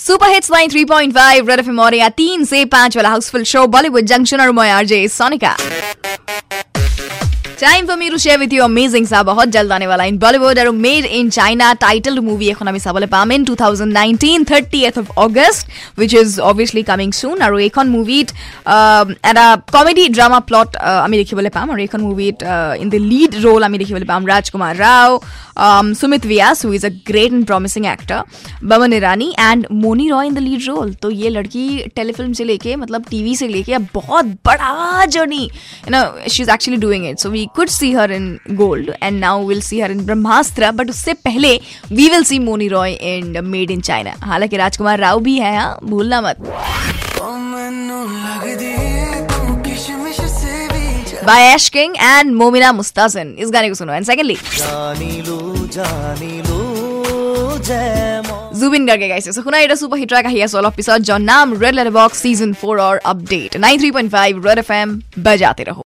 Super hits 93.5 red FM और या तीन से पाँच वाला हाउसफुल शो बॉलीवुड जंक्शन और मैं RJ Sonika time for me to share with you amazing চাহ বহুত জল্দ আনে ৱালা ইন বলিউড আৰু made in China title movie এখন আমি চাবলৈ পাম in two thousand nineteen thirtieth of August which is obviously coming soon আৰু এইখন মুভিত এটা কমেডি ড্ৰামা প্লট আমি দেখিবলৈ পাম আৰু এইখন মুভিত ইন দ্য লিড ৰোল আমি দেখিবলৈ পাম Rajkummar Rao Sumit Vyas who is a great and promising actor Boman Irani and Mouni Roy in the lead role तो ये लड़की टेलीफिल्म से लेके मतलब टीवी से लेके अब बहुत बड़ा journey you know she is actually doing it so we could see her in Gold, and now we'll see her in Brahmastra. But उससे पहले we will see Moni Roy in Made in China. हालाँकि राजकुमार राव भी है हाँ भूलना मत by Ash King and Momina Mustehsan इस गाने को सुनो एंड सेकेंडली जुबिन गर्गे गाइस सो सुना एटा सुपर हिट ट्रैक है सोल एपिसोड जो नाम रेड लेटर बॉक्स सीज़न 4 और अपडेट 93.5 रेड एफएम बजाते रहो